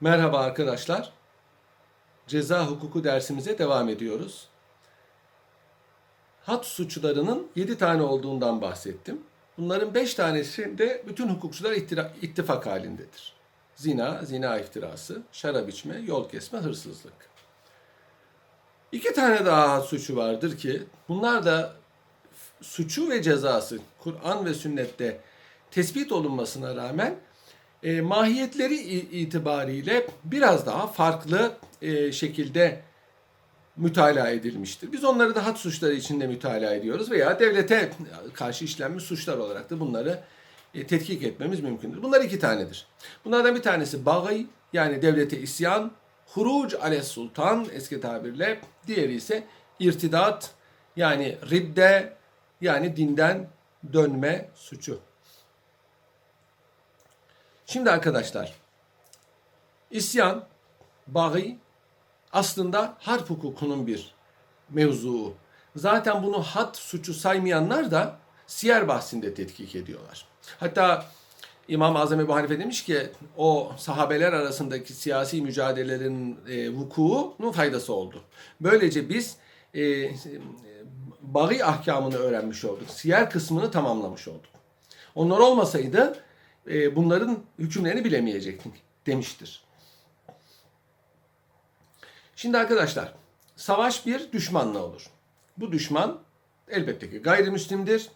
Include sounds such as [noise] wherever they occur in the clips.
Merhaba arkadaşlar. Ceza hukuku dersimize devam ediyoruz. Hat suçlarının 7 tane olduğundan bahsettim. Bunların 5 tanesinde bütün hukukçular ittifak halindedir. Zina, zina iftirası, şarap içme, yol kesme, hırsızlık. İki tane daha hat suçu vardır ki bunlar da suçu ve cezası Kur'an ve sünnette tespit olunmasına rağmen e, mahiyetleri itibariyle biraz daha farklı e, şekilde mütalaa edilmiştir. Biz onları da hat suçları içinde mütalaa ediyoruz veya devlete karşı işlenmiş suçlar olarak da bunları e, tetkik etmemiz mümkündür. Bunlar iki tanedir. Bunlardan bir tanesi bagay yani devlete isyan, huruc ales sultan eski tabirle, diğeri ise irtidat yani ridde yani dinden dönme suçu. Şimdi arkadaşlar, isyan, bağı aslında harp hukukunun bir mevzuu. Zaten bunu had suçu saymayanlar da siyer bahsinde tetkik ediyorlar. Hatta İmam Azam Ebu Hanife demiş ki o sahabeler arasındaki siyasi mücadelelerin e, vukuunun faydası oldu. Böylece biz e, bağı ahkamını öğrenmiş olduk. Siyer kısmını tamamlamış olduk. Onlar olmasaydı e, bunların hükümlerini bilemeyecektik demiştir. Şimdi arkadaşlar savaş bir düşmanla olur. Bu düşman elbette ki gayrimüslimdir.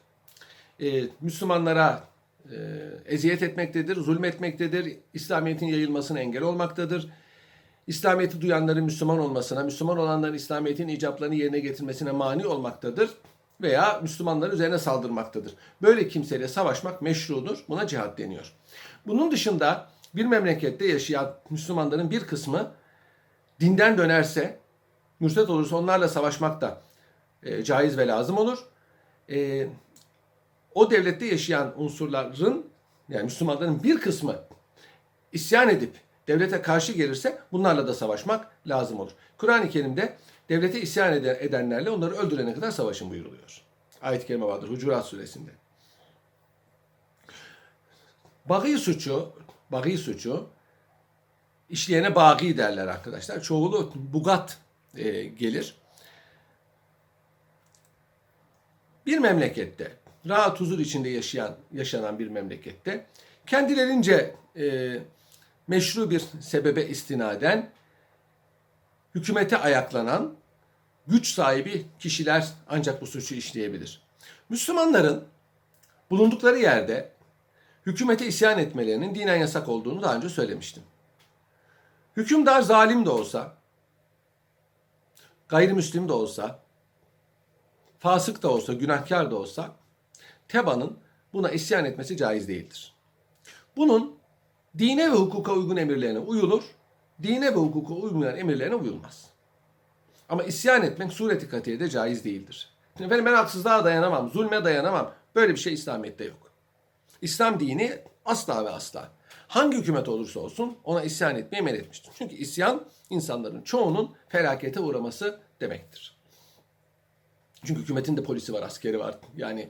E, Müslümanlara e, eziyet etmektedir, zulmetmektedir. İslamiyet'in yayılmasına engel olmaktadır. İslamiyet'i duyanların Müslüman olmasına, Müslüman olanların İslamiyet'in icaplarını yerine getirmesine mani olmaktadır veya Müslümanların üzerine saldırmaktadır. Böyle kimseyle savaşmak meşrudur. Buna cihat deniyor. Bunun dışında bir memlekette yaşayan Müslümanların bir kısmı dinden dönerse, mürtet olursa onlarla savaşmak da e, caiz ve lazım olur. E, o devlette yaşayan unsurların, yani Müslümanların bir kısmı isyan edip devlete karşı gelirse bunlarla da savaşmak lazım olur. Kur'an-ı Kerim'de devlete isyan eden- edenlerle onları öldürene kadar savaşın buyuruluyor. Ayet-i Kerime vardır Hucurat suresinde. Bağı suçu, bağı suçu işleyene bagi derler arkadaşlar. Çoğulu bugat e, gelir. Bir memlekette, rahat huzur içinde yaşayan yaşanan bir memlekette kendilerince e, meşru bir sebebe istinaden hükümete ayaklanan güç sahibi kişiler ancak bu suçu işleyebilir. Müslümanların bulundukları yerde hükümete isyan etmelerinin dinen yasak olduğunu daha önce söylemiştim. Hükümdar zalim de olsa, gayrimüslim de olsa, fasık da olsa, günahkar da olsa tebanın buna isyan etmesi caiz değildir. Bunun dine ve hukuka uygun emirlerine uyulur, dine ve hukuka uymayan emirlerine uyulmaz. Ama isyan etmek sureti katiyede caiz değildir. Efendim ben haksızlığa dayanamam, zulme dayanamam. Böyle bir şey İslamiyet'te yok. İslam dini asla ve asla hangi hükümet olursa olsun ona isyan etmeyi men etmiştir. Çünkü isyan insanların çoğunun felakete uğraması demektir. Çünkü hükümetin de polisi var, askeri var. Yani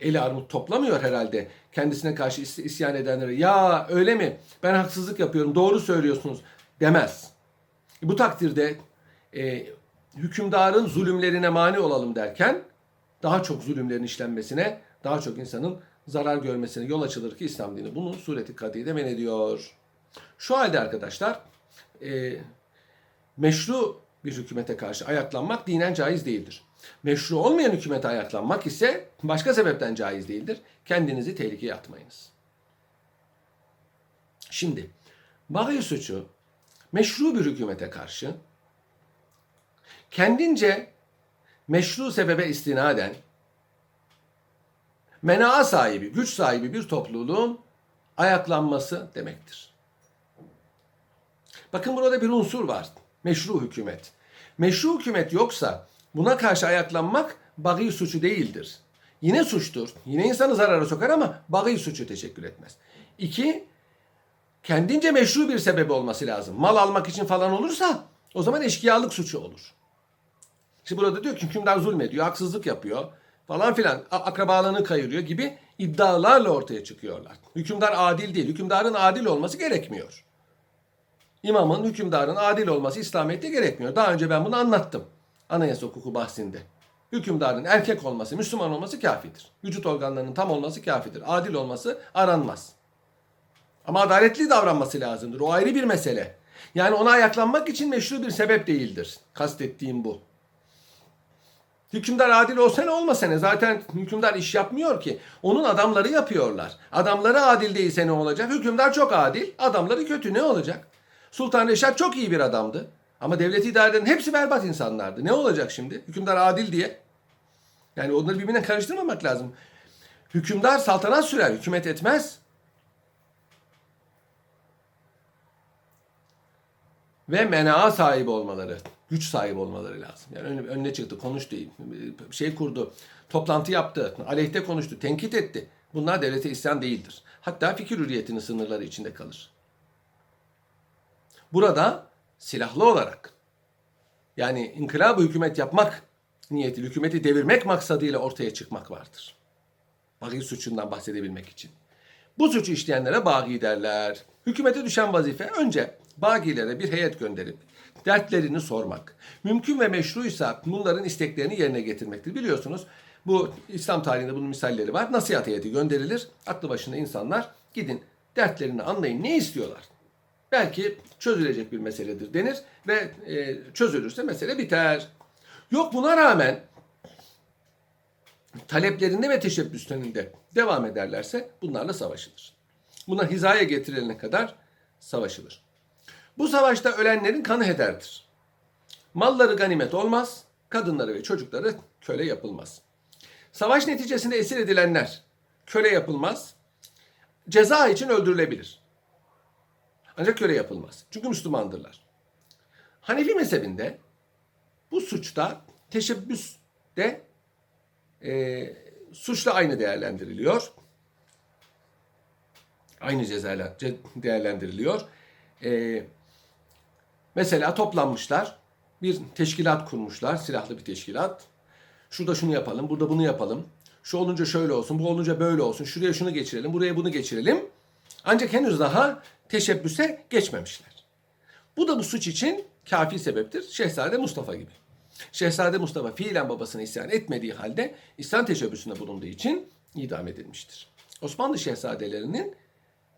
eli armut toplamıyor herhalde. Kendisine karşı is- isyan edenlere ya öyle mi ben haksızlık yapıyorum doğru söylüyorsunuz demez. Bu takdirde e, hükümdarın zulümlerine mani olalım derken daha çok zulümlerin işlenmesine, daha çok insanın zarar görmesine yol açılır ki İslam dini bunu sureti kadide men ediyor. Şu halde arkadaşlar e, meşru bir hükümete karşı ayaklanmak dinen caiz değildir. Meşru olmayan hükümete ayaklanmak ise başka sebepten caiz değildir. Kendinizi tehlikeye atmayınız. Şimdi bağı suçu meşru bir hükümete karşı kendince meşru sebebe istinaden menaa sahibi, güç sahibi bir topluluğun ayaklanması demektir. Bakın burada bir unsur var. Meşru hükümet. Meşru hükümet yoksa buna karşı ayaklanmak bağı suçu değildir. Yine suçtur. Yine insanı zarara sokar ama bağı suçu teşekkür etmez. İki, kendince meşru bir sebebi olması lazım. Mal almak için falan olursa o zaman eşkıyalık suçu olur. Şimdi burada diyor ki hükümdar zulmediyor, haksızlık yapıyor falan filan, akrabalığını kayırıyor gibi iddialarla ortaya çıkıyorlar. Hükümdar adil değil. Hükümdarın adil olması gerekmiyor. imamın, hükümdarın adil olması İslamiyet'te gerekmiyor. Daha önce ben bunu anlattım. Anayasa hukuku bahsinde. Hükümdarın erkek olması, Müslüman olması kafidir. Vücut organlarının tam olması kafidir. Adil olması aranmaz. Ama adaletli davranması lazımdır. O ayrı bir mesele. Yani ona ayaklanmak için meşru bir sebep değildir. Kastettiğim bu. Hükümdar adil olsa ne olmasa ne? Zaten hükümdar iş yapmıyor ki. Onun adamları yapıyorlar. Adamları adil değilse ne olacak? Hükümdar çok adil, adamları kötü ne olacak? Sultan Reşat çok iyi bir adamdı. Ama devleti idare eden hepsi berbat insanlardı. Ne olacak şimdi? Hükümdar adil diye. Yani onları birbirine karıştırmamak lazım. Hükümdar saltanat sürer, hükümet etmez. Ve menaa sahibi olmaları, güç sahibi olmaları lazım. Yani önüne, önüne çıktı, konuştu, şey kurdu, toplantı yaptı, aleyhte konuştu, tenkit etti. Bunlar devlete isyan değildir. Hatta fikir hürriyetinin sınırları içinde kalır. Burada silahlı olarak yani inkılabı hükümet yapmak niyeti, hükümeti devirmek maksadıyla ortaya çıkmak vardır. Bagi suçundan bahsedebilmek için. Bu suçu işleyenlere bagi derler. Hükümete düşen vazife önce bagilere bir heyet gönderip dertlerini sormak. Mümkün ve meşruysa bunların isteklerini yerine getirmektir. Biliyorsunuz bu İslam tarihinde bunun misalleri var. Nasihat heyeti gönderilir. Aklı başında insanlar gidin dertlerini anlayın. Ne istiyorlar? Belki çözülecek bir meseledir denir ve e, çözülürse mesele biter. Yok buna rağmen taleplerinde ve teşebbüslerinde devam ederlerse bunlarla savaşılır. Buna hizaya getirilene kadar savaşılır. Bu savaşta ölenlerin kanı hederdir. Malları ganimet olmaz, kadınları ve çocukları köle yapılmaz. Savaş neticesinde esir edilenler köle yapılmaz, ceza için öldürülebilir. Ancak köle yapılmaz. Çünkü Müslümandırlar. Hanefi mezhebinde bu suçta teşebbüs de e, suçla aynı değerlendiriliyor. Aynı cezayla ce- değerlendiriliyor. E, mesela toplanmışlar. Bir teşkilat kurmuşlar. Silahlı bir teşkilat. Şurada şunu yapalım, burada bunu yapalım. Şu olunca şöyle olsun, bu olunca böyle olsun. Şuraya şunu geçirelim, buraya bunu geçirelim. Ancak henüz daha teşebbüse geçmemişler. Bu da bu suç için kafi sebeptir. Şehzade Mustafa gibi. Şehzade Mustafa fiilen babasına isyan etmediği halde isyan teşebbüsünde bulunduğu için idam edilmiştir. Osmanlı şehzadelerinin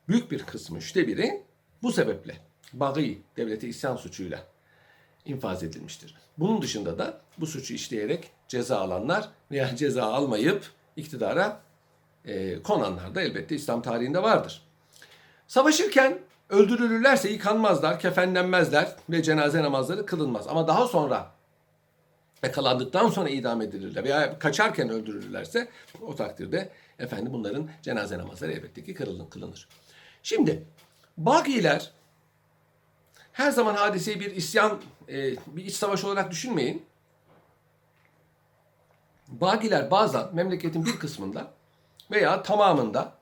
büyük bir kısmı, üçte biri bu sebeple Bağı devlete isyan suçuyla infaz edilmiştir. Bunun dışında da bu suçu işleyerek ceza alanlar veya [laughs] ceza almayıp iktidara e, konanlar da elbette İslam tarihinde vardır. Savaşırken öldürülürlerse yıkanmazlar, kefenlenmezler ve cenaze namazları kılınmaz. Ama daha sonra yakalandıktan sonra idam edilirler veya kaçarken öldürülürlerse o takdirde efendim bunların cenaze namazları elbette ki kırılın, kılınır. Şimdi Bagiler her zaman hadiseyi bir isyan, e, bir iç savaş olarak düşünmeyin. Bagiler bazen memleketin bir kısmında veya tamamında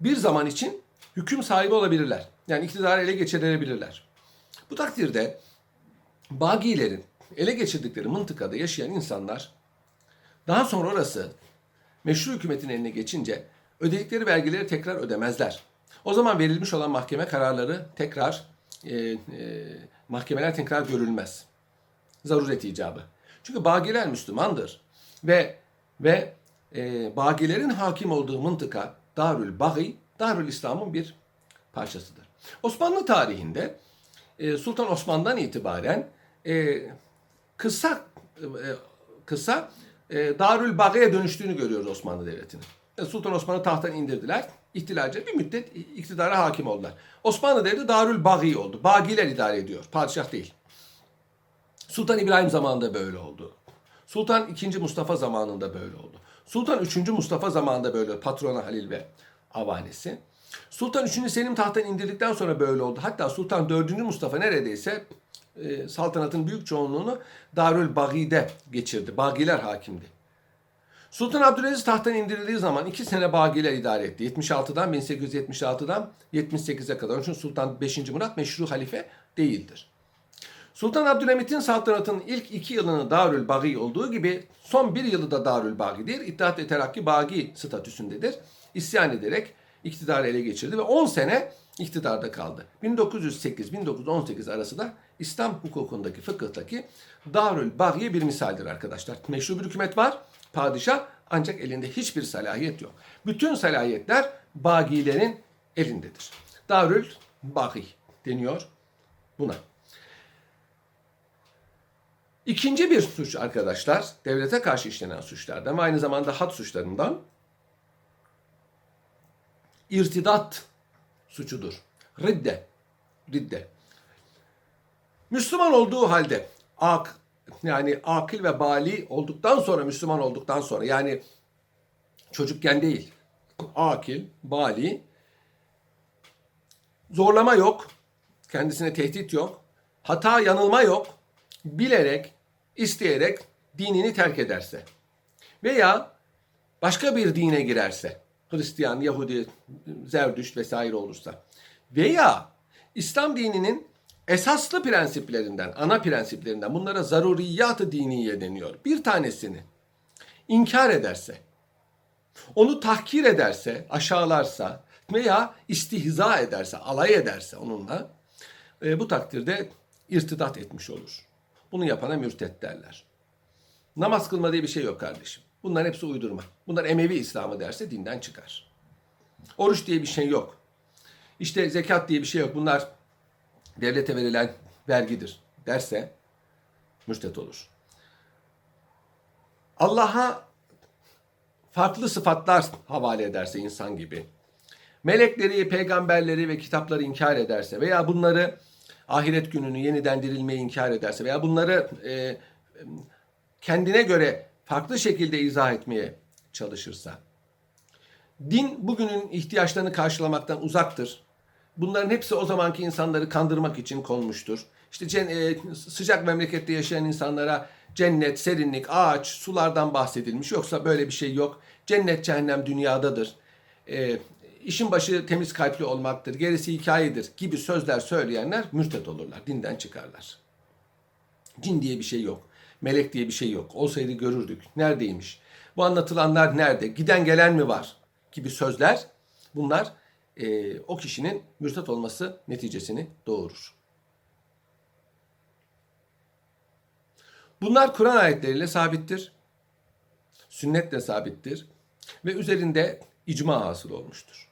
bir zaman için hüküm sahibi olabilirler. Yani iktidarı ele geçirebilirler. Bu takdirde Bagilerin ele geçirdikleri mıntıkada yaşayan insanlar daha sonra orası meşru hükümetin eline geçince ödedikleri vergileri tekrar ödemezler. O zaman verilmiş olan mahkeme kararları tekrar e, e, mahkemeler tekrar görülmez. Zaruret icabı. Çünkü bagiler Müslümandır ve ve e, bagilerin hakim olduğu mıntıka Darül Bagi, Darül İslam'ın bir parçasıdır. Osmanlı tarihinde e, Sultan Osman'dan itibaren e, kısa e, kısa e, Darül Bagi'ye dönüştüğünü görüyoruz Osmanlı Devleti'nin. E, Sultan Osman'ı tahttan indirdiler. İhtilalci bir müddet iktidara hakim oldular. Osmanlı Devleti Darül Bagi oldu. Bagiler idare ediyor. Padişah değil. Sultan İbrahim zamanında böyle oldu. Sultan II. Mustafa zamanında böyle oldu. Sultan III. Mustafa zamanında böyle oldu. Patrona Halil ve avanesi. Sultan III. Selim tahttan indirdikten sonra böyle oldu. Hatta Sultan IV. Mustafa neredeyse e, saltanatın büyük çoğunluğunu Darül Bagi'de geçirdi. Bagiler hakimdi. Sultan Abdülaziz tahttan indirildiği zaman iki sene Bagiler idare etti. 76'dan 1876'dan 78'e kadar. Onun için Sultan 5. Murat meşru halife değildir. Sultan Abdülhamit'in saltanatının ilk iki yılını Darül Bagi olduğu gibi son bir yılı da Darül Bagi'dir. İttihat ve Terakki Bagi statüsündedir. İsyan ederek iktidarı ele geçirdi ve 10 sene iktidarda kaldı. 1908-1918 arası da İslam hukukundaki fıkıhtaki Darül Bagye bir misaldir arkadaşlar. Meşru bir hükümet var, padişah ancak elinde hiçbir salahiyet yok. Bütün salahiyetler bagilerin elindedir. Darül Bagi deniyor buna. İkinci bir suç arkadaşlar, devlete karşı işlenen suçlardan ve aynı zamanda had suçlarından irtidat suçudur. Ridde. Ridde. Müslüman olduğu halde ak yani akil ve bali olduktan sonra Müslüman olduktan sonra yani çocukken değil akil, bali zorlama yok, kendisine tehdit yok, hata yanılma yok, bilerek, isteyerek dinini terk ederse veya başka bir dine girerse, Hristiyan, Yahudi, Zerdüşt vesaire olursa veya İslam dininin esaslı prensiplerinden, ana prensiplerinden bunlara zaruriyat-ı diniye deniyor. Bir tanesini inkar ederse, onu tahkir ederse, aşağılarsa veya istihza ederse, alay ederse onunla e, bu takdirde irtidat etmiş olur. Bunu yapana mürtet derler. Namaz kılma diye bir şey yok kardeşim. Bunların hepsi uydurma. Bunlar Emevi İslamı derse dinden çıkar. Oruç diye bir şey yok. İşte zekat diye bir şey yok. Bunlar devlete verilen vergidir derse mürtet olur. Allah'a farklı sıfatlar havale ederse insan gibi, melekleri, peygamberleri ve kitapları inkar ederse veya bunları ahiret gününü yeniden dirilmeyi inkar ederse veya bunları e, kendine göre farklı şekilde izah etmeye çalışırsa, din bugünün ihtiyaçlarını karşılamaktan uzaktır. Bunların hepsi o zamanki insanları kandırmak için konmuştur. İşte e, sıcak memlekette yaşayan insanlara cennet, serinlik, ağaç, sulardan bahsedilmiş. Yoksa böyle bir şey yok. Cennet, cehennem dünyadadır. E, işin başı temiz kalpli olmaktır, gerisi hikayedir gibi sözler söyleyenler mürtet olurlar, dinden çıkarlar. Cin diye bir şey yok. Melek diye bir şey yok. Olsaydı görürdük. Neredeymiş? Bu anlatılanlar nerede? Giden gelen mi var? Gibi sözler bunlar e, o kişinin mürtet olması neticesini doğurur. Bunlar Kur'an ayetleriyle sabittir. Sünnetle sabittir. Ve üzerinde icma hasıl olmuştur.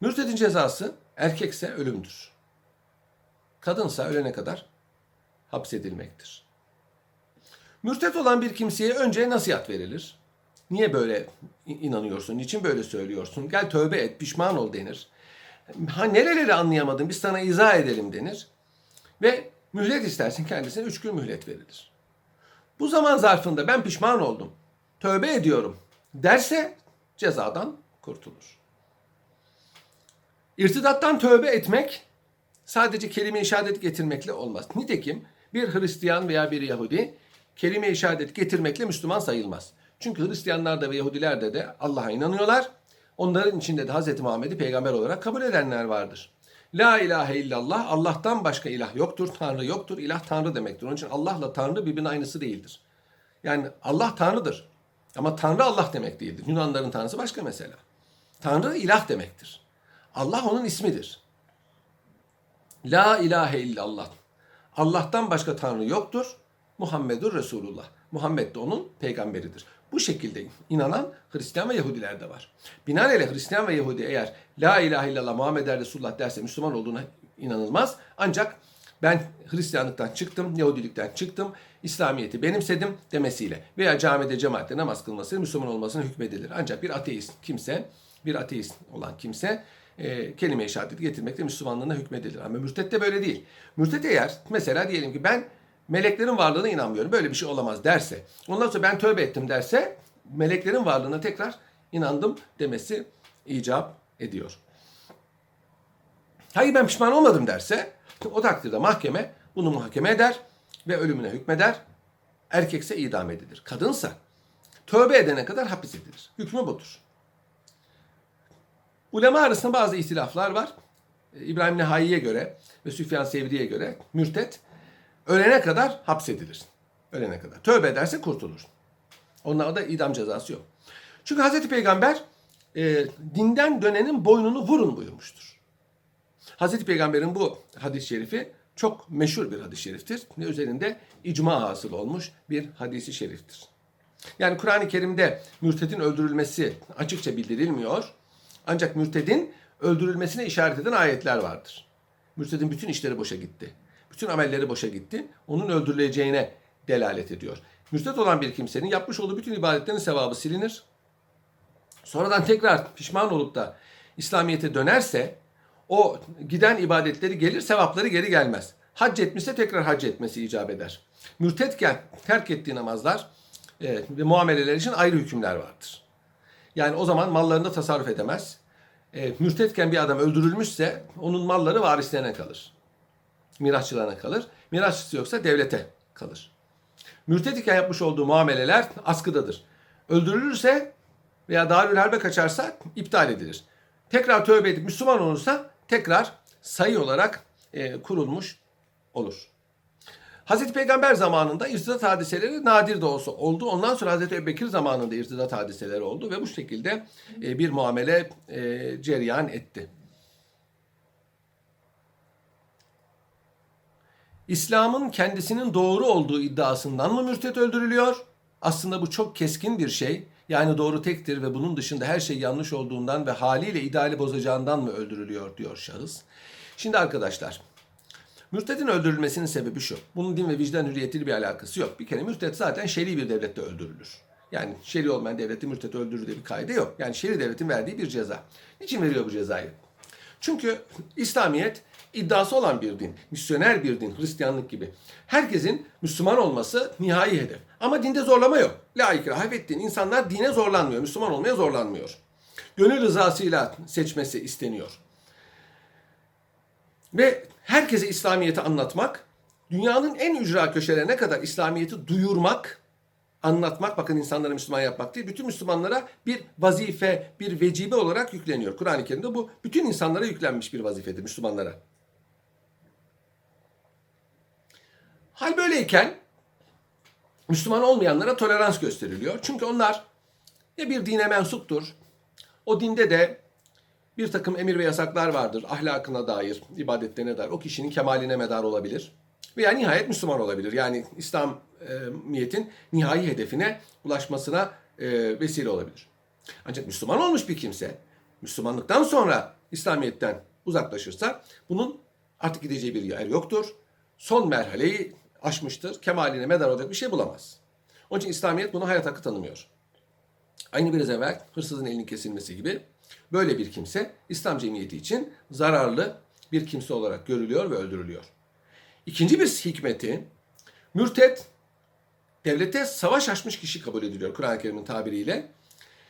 Mürtedin cezası erkekse ölümdür. Kadınsa ölene kadar hapsedilmektir. Mürtet olan bir kimseye önce nasihat verilir. Niye böyle inanıyorsun? Niçin böyle söylüyorsun? Gel tövbe et, pişman ol denir. Ha nereleri anlayamadın biz sana izah edelim denir. Ve mühlet istersin kendisine üç gün mühlet verilir. Bu zaman zarfında ben pişman oldum, tövbe ediyorum derse cezadan kurtulur. İrtidattan tövbe etmek sadece kelime-i şehadet getirmekle olmaz. Nitekim bir Hristiyan veya bir Yahudi kelime-i şehadet getirmekle Müslüman sayılmaz. Çünkü Hristiyanlarda ve Yahudilerde de Allah'a inanıyorlar. Onların içinde de Hz. Muhammed'i peygamber olarak kabul edenler vardır. La ilahe illallah, Allah'tan başka ilah yoktur, Tanrı yoktur. İlah Tanrı demektir. Onun için Allah'la Tanrı birbirinin aynısı değildir. Yani Allah Tanrı'dır. Ama Tanrı Allah demek değildir. Yunanların Tanrısı başka mesela. Tanrı ilah demektir. Allah onun ismidir. La ilahe illallah. Allah'tan başka Tanrı yoktur. Muhammedur Resulullah. Muhammed de onun peygamberidir. Bu şekilde inanan Hristiyan ve Yahudiler de var. Binaenaleyh Hristiyan ve Yahudi eğer La ilahe illallah Muhammed Resulullah derse Müslüman olduğuna inanılmaz. Ancak ben Hristiyanlıktan çıktım, Yahudilikten çıktım, İslamiyet'i benimsedim demesiyle veya camide cemaatte namaz kılmasıyla Müslüman olmasına hükmedilir. Ancak bir ateist kimse, bir ateist olan kimse e, kelime-i şehadet getirmekle Müslümanlığına hükmedilir. Ama mürtet de böyle değil. Mürtet eğer mesela diyelim ki ben meleklerin varlığına inanmıyorum. Böyle bir şey olamaz derse. Ondan sonra ben tövbe ettim derse meleklerin varlığına tekrar inandım demesi icap ediyor. Hayır ben pişman olmadım derse o takdirde mahkeme bunu muhakeme eder ve ölümüne hükmeder. Erkekse idam edilir. Kadınsa tövbe edene kadar hapis edilir. Hükmü budur. Ulema arasında bazı ihtilaflar var. İbrahim Nehai'ye göre ve Süfyan Sevri'ye göre mürtet ölene kadar hapsedilir. Ölene kadar. Tövbe ederse kurtulur. Onlarda idam cezası yok. Çünkü Hazreti Peygamber e, dinden dönenin boynunu vurun buyurmuştur. Hazreti Peygamber'in bu hadis-i şerifi çok meşhur bir hadis-i şeriftir. Üzerinde icma hasıl olmuş bir hadisi şeriftir. Yani Kur'an-ı Kerim'de mürtedin öldürülmesi açıkça bildirilmiyor. Ancak mürtedin öldürülmesine işaret eden ayetler vardır. Mürtedin bütün işleri boşa gitti. Bütün amelleri boşa gitti. Onun öldürüleceğine delalet ediyor. Mürted olan bir kimsenin yapmış olduğu bütün ibadetlerin sevabı silinir. Sonradan tekrar pişman olup da İslamiyet'e dönerse o giden ibadetleri gelir, sevapları geri gelmez. Hac etmişse tekrar hac etmesi icap eder. Mürtetken terk ettiği namazlar e, ve muameleler için ayrı hükümler vardır. Yani o zaman mallarında tasarruf edemez. E, mürtetken bir adam öldürülmüşse onun malları varislerine kalır. Mirasçılarına kalır. Mirasçısı yoksa devlete kalır. Mürted iken yapmış olduğu muameleler askıdadır. Öldürülürse veya Darül Harbe kaçarsa iptal edilir. Tekrar tövbe edip Müslüman olursa tekrar sayı olarak e, kurulmuş olur. Hazreti Peygamber zamanında irtidat hadiseleri nadir de olsa oldu. Ondan sonra Hazreti Ebubekir zamanında irtidat hadiseleri oldu ve bu şekilde e, bir muamele e, cereyan etti. İslam'ın kendisinin doğru olduğu iddiasından mı mürtet öldürülüyor? Aslında bu çok keskin bir şey. Yani doğru tektir ve bunun dışında her şey yanlış olduğundan ve haliyle ideali bozacağından mı öldürülüyor diyor şahıs. Şimdi arkadaşlar, mürtedin öldürülmesinin sebebi şu. Bunun din ve vicdan hürriyetiyle bir alakası yok. Bir kere mürted zaten şer'i bir devlette öldürülür. Yani şer'i olmayan devlette mürted öldürür diye bir kaide yok. Yani şer'i devletin verdiği bir ceza. Niçin veriyor bu cezayı? Çünkü İslamiyet iddiası olan bir din, misyoner bir din, Hristiyanlık gibi. Herkesin Müslüman olması nihai hedef. Ama dinde zorlama yok. La ikrahe fettin. İnsanlar dine zorlanmıyor, Müslüman olmaya zorlanmıyor. Gönül rızasıyla seçmesi isteniyor. Ve herkese İslamiyet'i anlatmak, dünyanın en ücra köşelerine kadar İslamiyet'i duyurmak, anlatmak, bakın insanları Müslüman yapmak değil, bütün Müslümanlara bir vazife, bir vecibe olarak yükleniyor. Kur'an-ı Kerim'de bu bütün insanlara yüklenmiş bir vazifedir, Müslümanlara. Hal böyleyken Müslüman olmayanlara tolerans gösteriliyor. Çünkü onlar ya bir dine mensuptur, o dinde de bir takım emir ve yasaklar vardır ahlakına dair, ibadetlerine dair. O kişinin kemaline medar olabilir. Veya nihayet Müslüman olabilir. Yani İslamiyet'in nihai hedefine ulaşmasına e, vesile olabilir. Ancak Müslüman olmuş bir kimse, Müslümanlıktan sonra İslamiyet'ten uzaklaşırsa bunun artık gideceği bir yer yoktur. Son merhaleyi aşmıştır. Kemaline medar olacak bir şey bulamaz. Onun için İslamiyet bunu hayat hakkı tanımıyor. Aynı biraz evvel hırsızın elinin kesilmesi gibi böyle bir kimse İslam cemiyeti için zararlı bir kimse olarak görülüyor ve öldürülüyor. İkinci bir hikmeti mürted devlete savaş açmış kişi kabul ediliyor Kur'an-ı Kerim'in tabiriyle.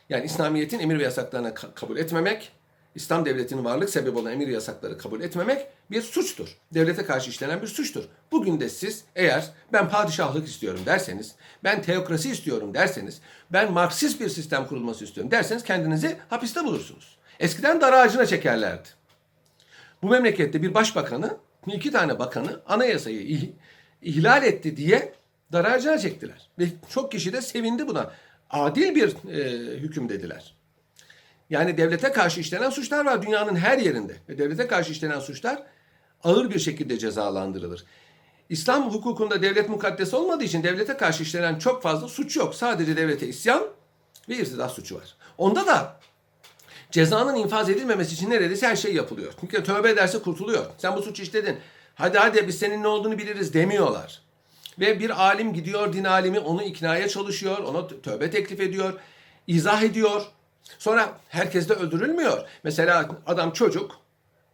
Yani İslamiyet'in emir ve yasaklarını ka- kabul etmemek, İslam devletinin varlık sebebi olan emir yasakları kabul etmemek bir suçtur. Devlete karşı işlenen bir suçtur. Bugün de siz eğer ben padişahlık istiyorum derseniz, ben teokrasi istiyorum derseniz, ben Marksist bir sistem kurulması istiyorum derseniz kendinizi hapiste bulursunuz. Eskiden dar ağacına çekerlerdi. Bu memlekette bir başbakanı, iki tane bakanı anayasayı ih- ihlal etti diye dar ağacına çektiler. Ve çok kişi de sevindi buna. Adil bir e, hüküm dediler. Yani devlete karşı işlenen suçlar var dünyanın her yerinde. Ve devlete karşı işlenen suçlar ağır bir şekilde cezalandırılır. İslam hukukunda devlet mukaddes olmadığı için devlete karşı işlenen çok fazla suç yok. Sadece devlete isyan ve irtidat suçu var. Onda da cezanın infaz edilmemesi için neredeyse her şey yapılıyor. Çünkü tövbe ederse kurtuluyor. Sen bu suçu işledin. Hadi hadi biz senin ne olduğunu biliriz demiyorlar. Ve bir alim gidiyor din alimi onu iknaya çalışıyor. Ona tövbe teklif ediyor. izah ediyor. Sonra herkes de öldürülmüyor. Mesela adam çocuk,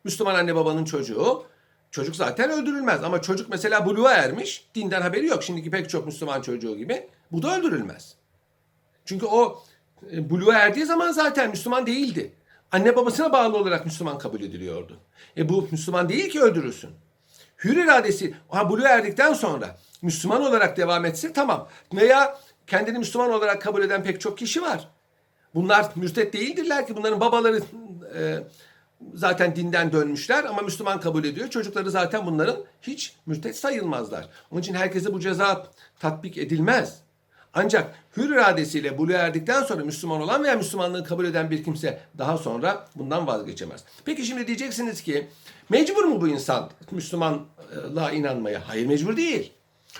Müslüman anne babanın çocuğu. Çocuk zaten öldürülmez ama çocuk mesela buluğa ermiş, dinden haberi yok. Şimdiki pek çok Müslüman çocuğu gibi. Bu da öldürülmez. Çünkü o e, buluğa erdiği zaman zaten Müslüman değildi. Anne babasına bağlı olarak Müslüman kabul ediliyordu. E bu Müslüman değil ki öldürülsün. Hür iradesi ha buluğa erdikten sonra Müslüman olarak devam etse tamam. Veya kendini Müslüman olarak kabul eden pek çok kişi var. Bunlar mürtet değildirler ki bunların babaları e, zaten dinden dönmüşler ama Müslüman kabul ediyor. Çocukları zaten bunların hiç mürtet sayılmazlar. Onun için herkese bu ceza tatbik edilmez. Ancak hür iradesiyle buluğa erdikten sonra Müslüman olan veya Müslümanlığı kabul eden bir kimse daha sonra bundan vazgeçemez. Peki şimdi diyeceksiniz ki mecbur mu bu insan Müslümanlığa inanmaya? Hayır mecbur değil.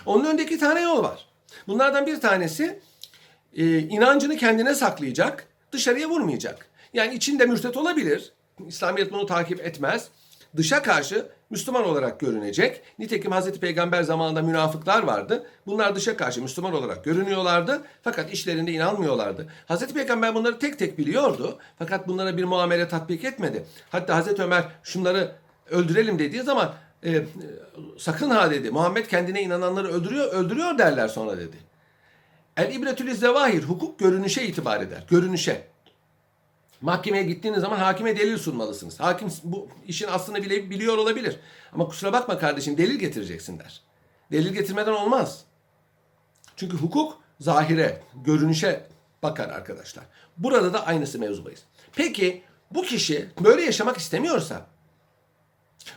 Onun önünde iki tane yol var. Bunlardan bir tanesi e, inancını kendine saklayacak, dışarıya vurmayacak. Yani içinde mürtet olabilir. İslamiyet bunu takip etmez. Dışa karşı Müslüman olarak görünecek. Nitekim Hazreti Peygamber zamanında münafıklar vardı. Bunlar dışa karşı Müslüman olarak görünüyorlardı. Fakat işlerinde inanmıyorlardı. Hazreti Peygamber bunları tek tek biliyordu. Fakat bunlara bir muamele tatbik etmedi. Hatta Hazreti Ömer şunları öldürelim dediği zaman e, sakın ha dedi. Muhammed kendine inananları öldürüyor, öldürüyor derler sonra dedi. El ibretül zevahir hukuk görünüşe itibar eder. Görünüşe. Mahkemeye gittiğiniz zaman hakime delil sunmalısınız. Hakim bu işin aslını bile biliyor olabilir. Ama kusura bakma kardeşim delil getireceksin der. Delil getirmeden olmaz. Çünkü hukuk zahire, görünüşe bakar arkadaşlar. Burada da aynısı mevzubayız. Peki bu kişi böyle yaşamak istemiyorsa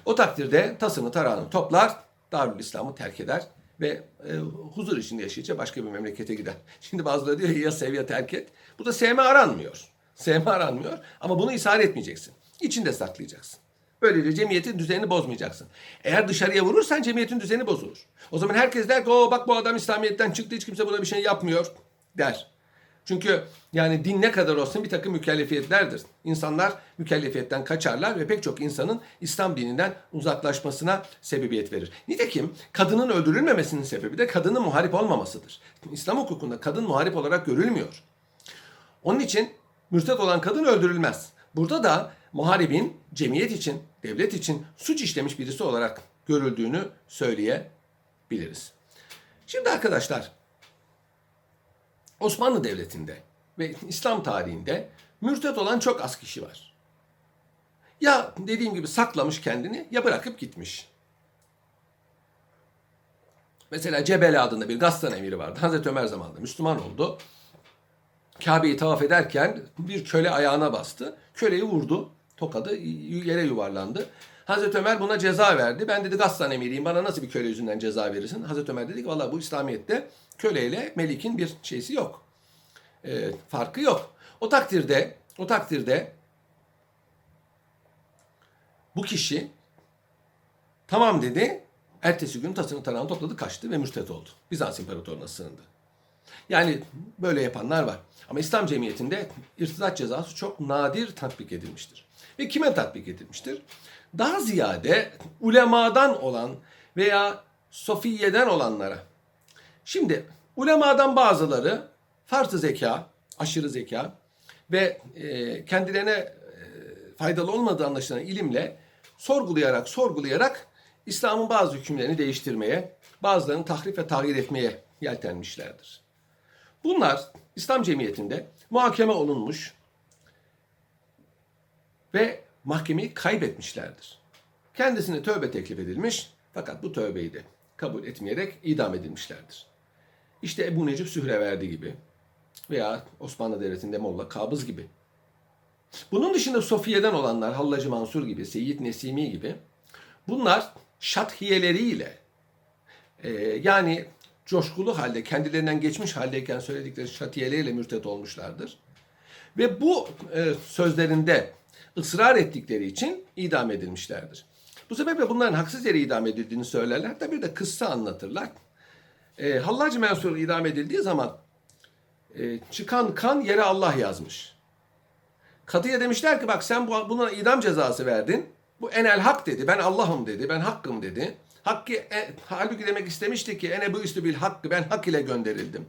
o takdirde tasını tarağını toplar, Darül İslam'ı terk eder ve e, huzur içinde yaşayacak başka bir memlekete gider. [laughs] Şimdi bazıları diyor ya sev ya terk et. Bu da sevme aranmıyor. Sevme aranmıyor ama bunu ishar etmeyeceksin. İçinde saklayacaksın. Böylece cemiyetin düzenini bozmayacaksın. Eğer dışarıya vurursan cemiyetin düzeni bozulur. O zaman herkes der ki o bak bu adam İslamiyet'ten çıktı hiç kimse buna bir şey yapmıyor der. Çünkü yani din ne kadar olsun bir takım mükellefiyetlerdir. İnsanlar mükellefiyetten kaçarlar ve pek çok insanın İslam dininden uzaklaşmasına sebebiyet verir. Nitekim kadının öldürülmemesinin sebebi de kadının muharip olmamasıdır. İslam hukukunda kadın muharip olarak görülmüyor. Onun için mürtet olan kadın öldürülmez. Burada da muharibin cemiyet için, devlet için suç işlemiş birisi olarak görüldüğünü söyleyebiliriz. Şimdi arkadaşlar Osmanlı Devleti'nde ve İslam tarihinde mürtet olan çok az kişi var. Ya dediğim gibi saklamış kendini ya bırakıp gitmiş. Mesela Cebel adında bir Gastan emiri vardı. Hazreti Ömer zamanında Müslüman oldu. Kabe'yi tavaf ederken bir köle ayağına bastı. Köleyi vurdu. Tokadı yere yuvarlandı. Hazreti Ömer buna ceza verdi. Ben dedi Gassan emiriyim bana nasıl bir köle yüzünden ceza verirsin? Hazreti Ömer dedi ki valla bu İslamiyet'te köleyle melikin bir şeysi yok. E, farkı yok. O takdirde o takdirde bu kişi tamam dedi. Ertesi gün tasını tarağını topladı kaçtı ve mürtet oldu. Bizans İmparatorluğu'na sığındı. Yani böyle yapanlar var. Ama İslam cemiyetinde irtidat cezası çok nadir tatbik edilmiştir. Ve kime tatbik edilmiştir? Daha ziyade ulemadan olan veya sofiyeden olanlara. Şimdi ulemadan bazıları farz zeka, aşırı zeka ve e, kendilerine e, faydalı olmadığı anlaşılan ilimle sorgulayarak sorgulayarak İslam'ın bazı hükümlerini değiştirmeye, bazılarını tahrif ve tahrir etmeye yeltenmişlerdir. Bunlar İslam cemiyetinde muhakeme olunmuş ve mahkemeyi kaybetmişlerdir. Kendisine tövbe teklif edilmiş fakat bu tövbeyi de kabul etmeyerek idam edilmişlerdir. İşte Ebu Necip Sühreverdi gibi veya Osmanlı Devleti'nde Molla Kabız gibi. Bunun dışında Sofiye'den olanlar Hallacı Mansur gibi, Seyyid Nesimi gibi bunlar şathiyeleriyle e, yani coşkulu halde, kendilerinden geçmiş haldeyken söyledikleri şatiyeleriyle mürtet olmuşlardır. Ve bu e, sözlerinde ısrar ettikleri için idam edilmişlerdir. Bu sebeple bunların haksız yere idam edildiğini söylerler. Hatta bir de kıssa anlatırlar. E, Hallacı Mansur idam edildiği zaman e, çıkan kan yere Allah yazmış. Kadıya demişler ki bak sen bu, buna idam cezası verdin. Bu enel hak dedi. Ben Allah'ım dedi. Ben hakkım dedi. Hakkı, e, halbuki demek istemişti ki ene bu üstü bil hakkı ben hak ile gönderildim.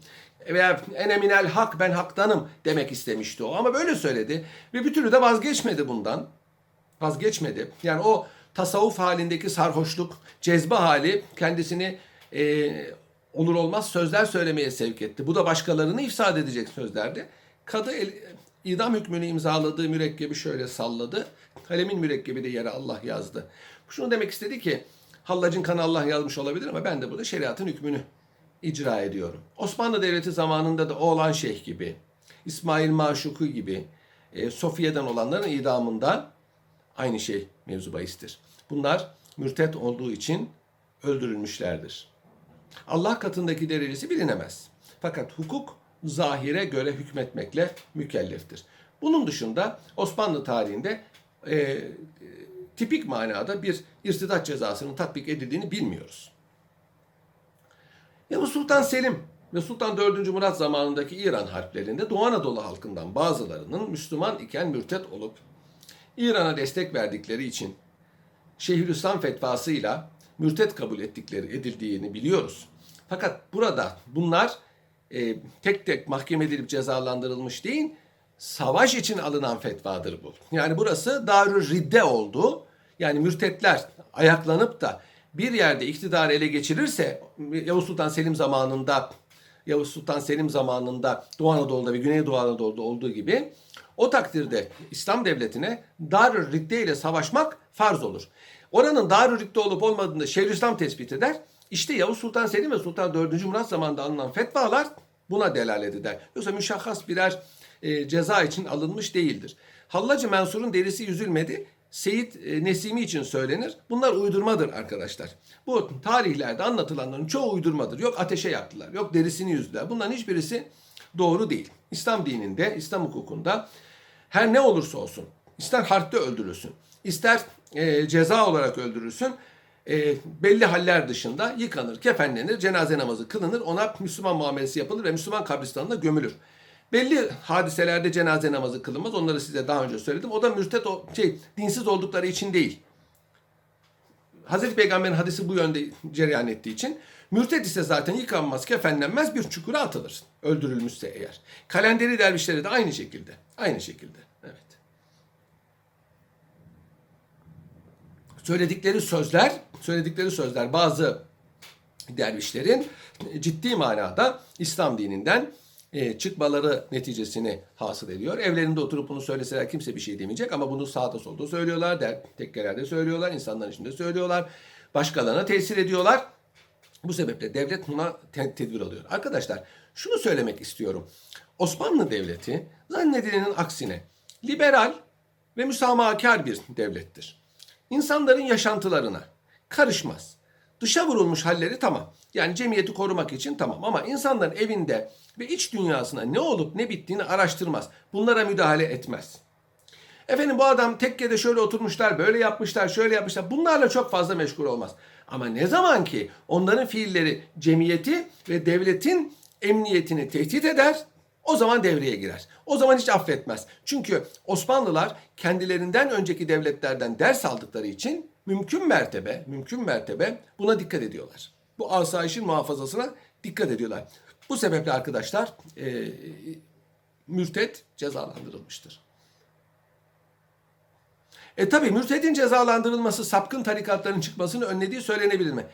Veya ene minel hak ben haktanım demek istemişti o. Ama böyle söyledi. Ve bir türlü de vazgeçmedi bundan. Vazgeçmedi. Yani o tasavvuf halindeki sarhoşluk, cezbe hali kendisini e, olur olmaz sözler söylemeye sevk etti. Bu da başkalarını ifsad edecek sözlerdi. Kadı el, idam hükmünü imzaladığı mürekkebi şöyle salladı. Kalemin mürekkebi de yere Allah yazdı. Şunu demek istedi ki Hallacın kanı Allah yazmış olabilir ama ben de burada şeriatın hükmünü icra ediyorum. Osmanlı Devleti zamanında da Oğlan Şeyh gibi, İsmail Maşuku gibi e, Sofiye'den olanların idamında aynı şey mevzu bahistir. Bunlar mürtet olduğu için öldürülmüşlerdir. Allah katındaki derecesi bilinemez. Fakat hukuk zahire göre hükmetmekle mükelleftir. Bunun dışında Osmanlı tarihinde e, e, tipik manada bir irtidat cezasının tatbik edildiğini bilmiyoruz. Yavuz Sultan Selim ve Sultan 4. Murat zamanındaki İran harplerinde Doğu Anadolu halkından bazılarının Müslüman iken mürtet olup İran'a destek verdikleri için Şeyhülislam fetvasıyla mürtet kabul ettikleri edildiğini biliyoruz. Fakat burada bunlar e, tek tek mahkeme edilip cezalandırılmış değil, savaş için alınan fetvadır bu. Yani burası Darül Ridde oldu. Yani mürtetler ayaklanıp da bir yerde iktidarı ele geçirirse Yavuz Sultan Selim zamanında Yavuz Sultan Selim zamanında Doğu Anadolu'da ve Güneydoğu Anadolu'da olduğu gibi o takdirde İslam devletine Darül Ridde ile savaşmak farz olur. Oranın Darül Ridde olup olmadığını Şeyhülislam tespit eder. İşte Yavuz Sultan Selim ve Sultan 4. Murat zamanında alınan fetvalar buna delalet eder. Yoksa müşahhas birer e, ceza için alınmış değildir. Hallacı Mensur'un derisi yüzülmedi. Seyit e, Nesimi için söylenir. Bunlar uydurmadır arkadaşlar. Bu tarihlerde anlatılanların çoğu uydurmadır. Yok ateşe yaktılar, yok derisini yüzdüler. Bunların hiçbirisi doğru değil. İslam dininde, İslam hukukunda her ne olursa olsun, ister harpte öldürülsün, ister e, ceza olarak öldürülsün, e, belli haller dışında yıkanır, kefenlenir, cenaze namazı kılınır, ona Müslüman muamelesi yapılır ve Müslüman kabristanına gömülür. Belli hadiselerde cenaze namazı kılınmaz. Onları size daha önce söyledim. O da mürtet şey dinsiz oldukları için değil. Hazreti Peygamber'in hadisi bu yönde cereyan ettiği için mürtet ise zaten yıkanmaz, kefenlenmez bir çukura atılır. Öldürülmüşse eğer. Kalenderi dervişleri de aynı şekilde. Aynı şekilde. Söyledikleri sözler, söyledikleri sözler bazı dervişlerin ciddi manada İslam dininden e, çıkmaları neticesini hasıl ediyor. Evlerinde oturup bunu söyleseler kimse bir şey demeyecek ama bunu sağda solda söylüyorlar, der, tekkelerde söylüyorlar, insanların içinde söylüyorlar. Başkalarına tesir ediyorlar. Bu sebeple devlet buna te- tedbir alıyor. Arkadaşlar şunu söylemek istiyorum. Osmanlı Devleti zannedilenin aksine liberal ve müsamahakar bir devlettir. İnsanların yaşantılarına karışmaz. Dışa vurulmuş halleri tamam. Yani cemiyeti korumak için tamam ama insanların evinde ve iç dünyasına ne olup ne bittiğini araştırmaz. Bunlara müdahale etmez. Efendim bu adam tekkede şöyle oturmuşlar, böyle yapmışlar, şöyle yapmışlar. Bunlarla çok fazla meşgul olmaz. Ama ne zaman ki onların fiilleri cemiyeti ve devletin emniyetini tehdit eder, o zaman devreye girer. O zaman hiç affetmez. Çünkü Osmanlılar kendilerinden önceki devletlerden ders aldıkları için mümkün mertebe, mümkün mertebe buna dikkat ediyorlar. Bu asayişin muhafazasına dikkat ediyorlar. Bu sebeple arkadaşlar e, mürtet cezalandırılmıştır. E tabi mürtedin cezalandırılması sapkın tarikatların çıkmasını önlediği söylenebilir mi?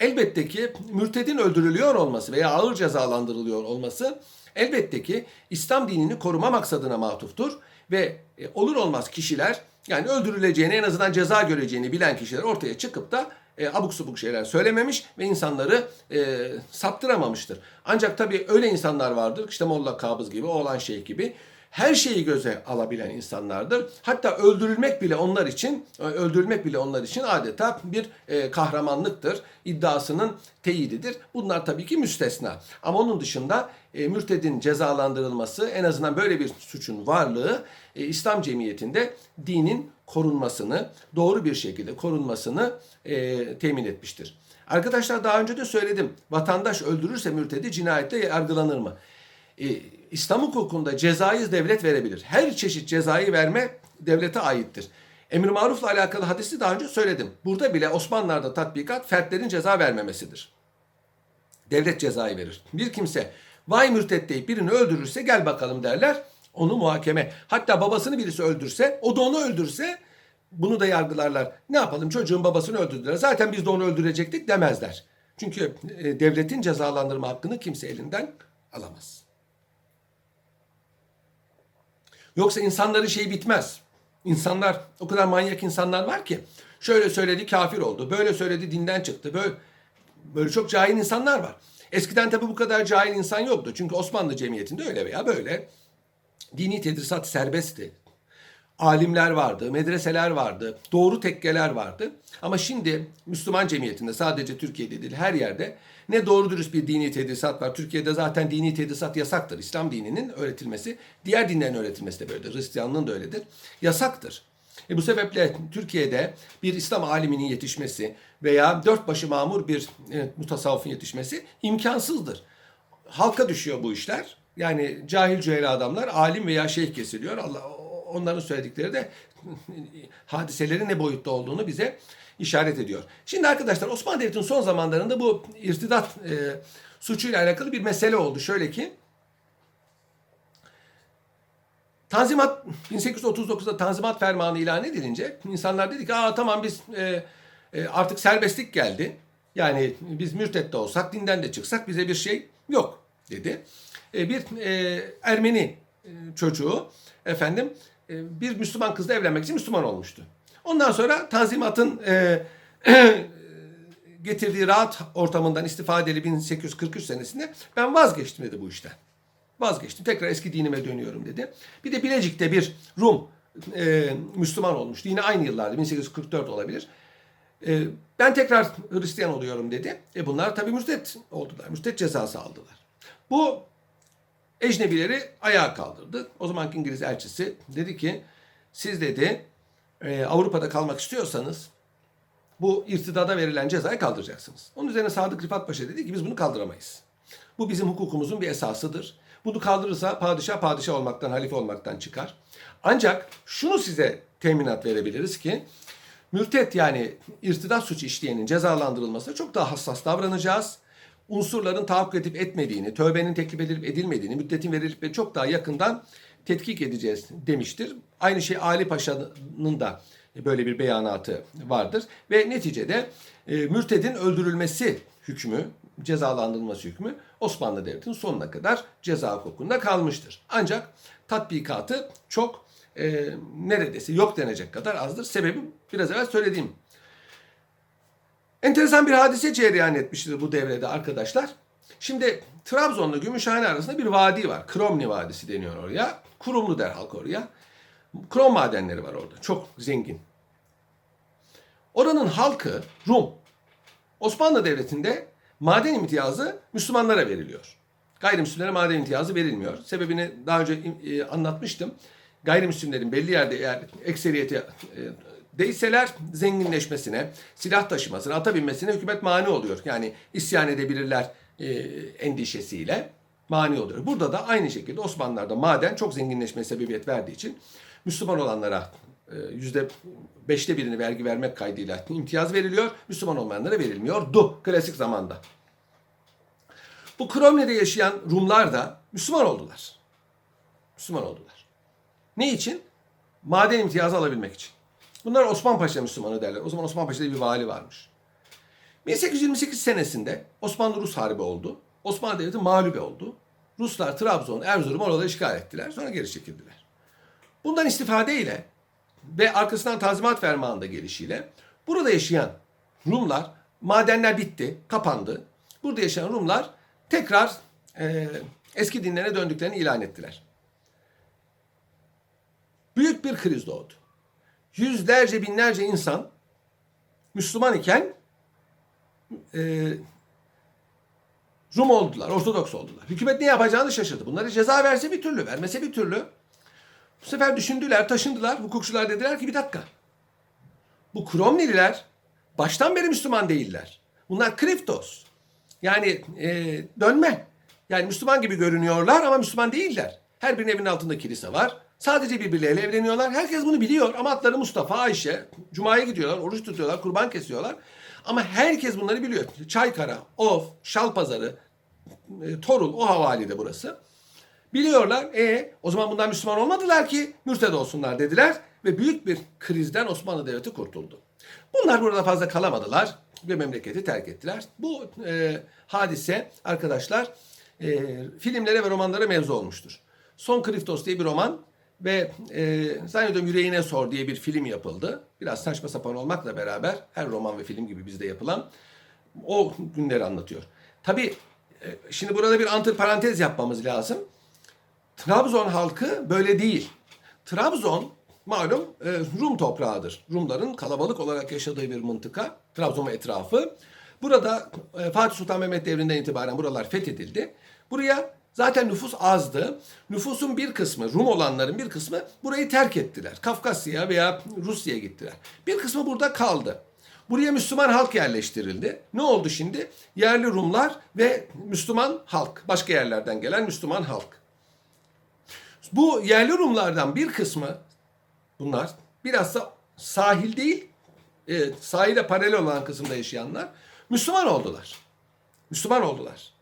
Elbette ki mürtedin öldürülüyor olması veya ağır cezalandırılıyor olması elbette ki İslam dinini koruma maksadına matuftur ve e, olur olmaz kişiler yani öldürüleceğini en azından ceza göreceğini bilen kişiler ortaya çıkıp da e, abuk subuk şeyler söylememiş ve insanları e, saptıramamıştır. Ancak tabii öyle insanlar vardır işte Molla Kabız gibi, Oğlan Şeyh gibi her şeyi göze alabilen insanlardır. Hatta öldürülmek bile onlar için e, öldürülmek bile onlar için adeta bir e, kahramanlıktır. İddiasının teyididir. Bunlar tabii ki müstesna. Ama onun dışında e, mürtedin cezalandırılması en azından böyle bir suçun varlığı İslam cemiyetinde dinin korunmasını, doğru bir şekilde korunmasını temin etmiştir. Arkadaşlar daha önce de söyledim. Vatandaş öldürürse mürtedi cinayetle yargılanır mı? İslam hukukunda cezayı devlet verebilir. Her çeşit cezayı verme devlete aittir. Emir marufla alakalı hadisi daha önce söyledim. Burada bile Osmanlılar'da tatbikat fertlerin ceza vermemesidir. Devlet cezayı verir. Bir kimse vay mürtet deyip birini öldürürse gel bakalım derler. Onu muhakeme. Hatta babasını birisi öldürse, o da onu öldürse bunu da yargılarlar. Ne yapalım çocuğun babasını öldürdüler. Zaten biz de onu öldürecektik demezler. Çünkü e, devletin cezalandırma hakkını kimse elinden alamaz. Yoksa insanların şeyi bitmez. İnsanlar o kadar manyak insanlar var ki şöyle söyledi kafir oldu. Böyle söyledi dinden çıktı. Böyle böyle çok cahil insanlar var. Eskiden tabi bu kadar cahil insan yoktu. Çünkü Osmanlı cemiyetinde öyle veya böyle dini tedrisat serbestti. alimler vardı, medreseler vardı, doğru tekkeler vardı. Ama şimdi Müslüman cemiyetinde sadece Türkiye'de değil her yerde ne doğru dürüst bir dini tedrisat var. Türkiye'de zaten dini tedrisat yasaktır. İslam dininin öğretilmesi, diğer dinlerin öğretilmesi de böyledir. Hristiyanlığın da öyledir. Yasaktır. E bu sebeple Türkiye'de bir İslam aliminin yetişmesi veya dört başı mamur bir e, mutasavvıfın yetişmesi imkansızdır. Halka düşüyor bu işler. Yani cahil cühel adamlar alim veya şeyh kesiliyor. Allah onların söyledikleri de [laughs] hadiselerin ne boyutta olduğunu bize işaret ediyor. Şimdi arkadaşlar Osmanlı Devleti'nin son zamanlarında bu irtidat e, suçuyla alakalı bir mesele oldu. Şöyle ki Tanzimat 1839'da Tanzimat Fermanı ilan edilince insanlar dedi ki aa tamam biz e, e, artık serbestlik geldi. Yani biz mürtet de olsak dinden de çıksak bize bir şey yok dedi. E, bir e, Ermeni e, çocuğu efendim e, bir Müslüman kızla evlenmek için Müslüman olmuştu. Ondan sonra Tanzimat'ın e, [clears throat] getirdiği rahat ortamından istifadeli 1843 senesinde ben vazgeçtim dedi bu işten. Vazgeçtim. Tekrar eski dinime dönüyorum dedi. Bir de Bilecik'te bir Rum e, Müslüman olmuştu. Yine aynı yıllarda 1844 olabilir. E, ben tekrar Hristiyan oluyorum dedi. E bunlar tabii mürtet oldular. Mürtet cezası aldılar. Bu ecnebileri ayağa kaldırdı. O zamanki İngiliz elçisi dedi ki siz dedi e, Avrupa'da kalmak istiyorsanız bu irtidada verilen cezayı kaldıracaksınız. Onun üzerine Sadık Rifat Paşa dedi ki biz bunu kaldıramayız. Bu bizim hukukumuzun bir esasıdır. Bunu kaldırırsa padişah padişah olmaktan, halife olmaktan çıkar. Ancak şunu size teminat verebiliriz ki mürtet yani irtidat suçu işleyenin cezalandırılmasına çok daha hassas davranacağız. Unsurların tahakkuk edip etmediğini, tövbenin teklif edilip edilmediğini, müddetin verilip ve çok daha yakından tetkik edeceğiz demiştir. Aynı şey Ali Paşa'nın da böyle bir beyanatı vardır. Ve neticede e, mürtedin öldürülmesi hükmü, cezalandırılması hükmü Osmanlı Devleti'nin sonuna kadar ceza hukukunda kalmıştır. Ancak tatbikatı çok e, neredeyse yok denecek kadar azdır. Sebebi biraz evvel söylediğim. Enteresan bir hadise cereyan etmiştir bu devrede arkadaşlar. Şimdi Trabzon'la Gümüşhane arasında bir vadi var. Kromni Vadisi deniyor oraya. Kurumlu der halk oraya. Krom madenleri var orada. Çok zengin. Oranın halkı Rum. Osmanlı Devleti'nde maden imtiyazı Müslümanlara veriliyor. Gayrimüslimlere maden imtiyazı verilmiyor. Sebebini daha önce e, anlatmıştım. Gayrimüslimlerin belli yerde eğer ekseriyeti e, değilseler zenginleşmesine, silah taşımasına, ata binmesine hükümet mani oluyor. Yani isyan edebilirler e, endişesiyle mani oluyor. Burada da aynı şekilde Osmanlılar'da maden çok zenginleşmeye sebebiyet verdiği için Müslüman olanlara yüzde beşte birini vergi vermek kaydıyla imtiyaz veriliyor. Müslüman olmayanlara verilmiyordu klasik zamanda. Bu Kromne'de yaşayan Rumlar da Müslüman oldular. Müslüman oldular. Ne için? Maden imtiyazı alabilmek için. Bunlar Osman Paşa Müslümanı derler. O zaman Osman Paşa'da bir vali varmış. 1828 senesinde Osmanlı-Rus Harbi oldu. Osmanlı Devleti mağlup oldu. Ruslar Trabzon, Erzurum oraları işgal ettiler. Sonra geri çekildiler. Bundan istifadeyle ve arkasından Tanzimat Fermanı'nda gelişiyle burada yaşayan Rumlar madenler bitti, kapandı. Burada yaşayan Rumlar tekrar e, eski dinlerine döndüklerini ilan ettiler. Büyük bir kriz doğdu. Yüzlerce binlerce insan Müslüman iken e, Rum oldular, Ortodoks oldular. Hükümet ne yapacağını şaşırdı. Bunları ceza verse bir türlü, vermese bir türlü. Bu sefer düşündüler, taşındılar. Hukukçular dediler ki bir dakika. Bu Kromnililer baştan beri Müslüman değiller. Bunlar kriptos. Yani e, dönme. Yani Müslüman gibi görünüyorlar ama Müslüman değiller. Her birinin evinin altında kilise var. Sadece birbirleriyle evleniyorlar. Herkes bunu biliyor ama adları Mustafa, Ayşe. Cuma'ya gidiyorlar, oruç tutuyorlar, kurban kesiyorlar. Ama herkes bunları biliyor. Çaykara, Of, Şalpazarı, e, Torul o havalide burası. Biliyorlar. E o zaman bunlar Müslüman olmadılar ki mürted olsunlar dediler ve büyük bir krizden Osmanlı Devleti kurtuldu. Bunlar burada fazla kalamadılar ve memleketi terk ettiler. Bu e, hadise arkadaşlar e, filmlere ve romanlara mevzu olmuştur. Son Kriftos diye bir roman ve e, zannediyorum Yüreğine Sor diye bir film yapıldı. Biraz saçma sapan olmakla beraber her roman ve film gibi bizde yapılan o günleri anlatıyor. Tabii e, şimdi burada bir antiparantez yapmamız lazım. Trabzon halkı böyle değil. Trabzon malum e, Rum toprağıdır. Rumların kalabalık olarak yaşadığı bir mıntıka. Trabzon etrafı. Burada e, Fatih Sultan Mehmet devrinden itibaren buralar fethedildi. Buraya zaten nüfus azdı. Nüfusun bir kısmı, Rum olanların bir kısmı burayı terk ettiler. Kafkasya veya Rusya'ya gittiler. Bir kısmı burada kaldı. Buraya Müslüman halk yerleştirildi. Ne oldu şimdi? Yerli Rumlar ve Müslüman halk. Başka yerlerden gelen Müslüman halk. Bu yerli Rumlardan bir kısmı bunlar biraz da sahil değil, e, sahile paralel olan kısımda yaşayanlar Müslüman oldular. Müslüman oldular.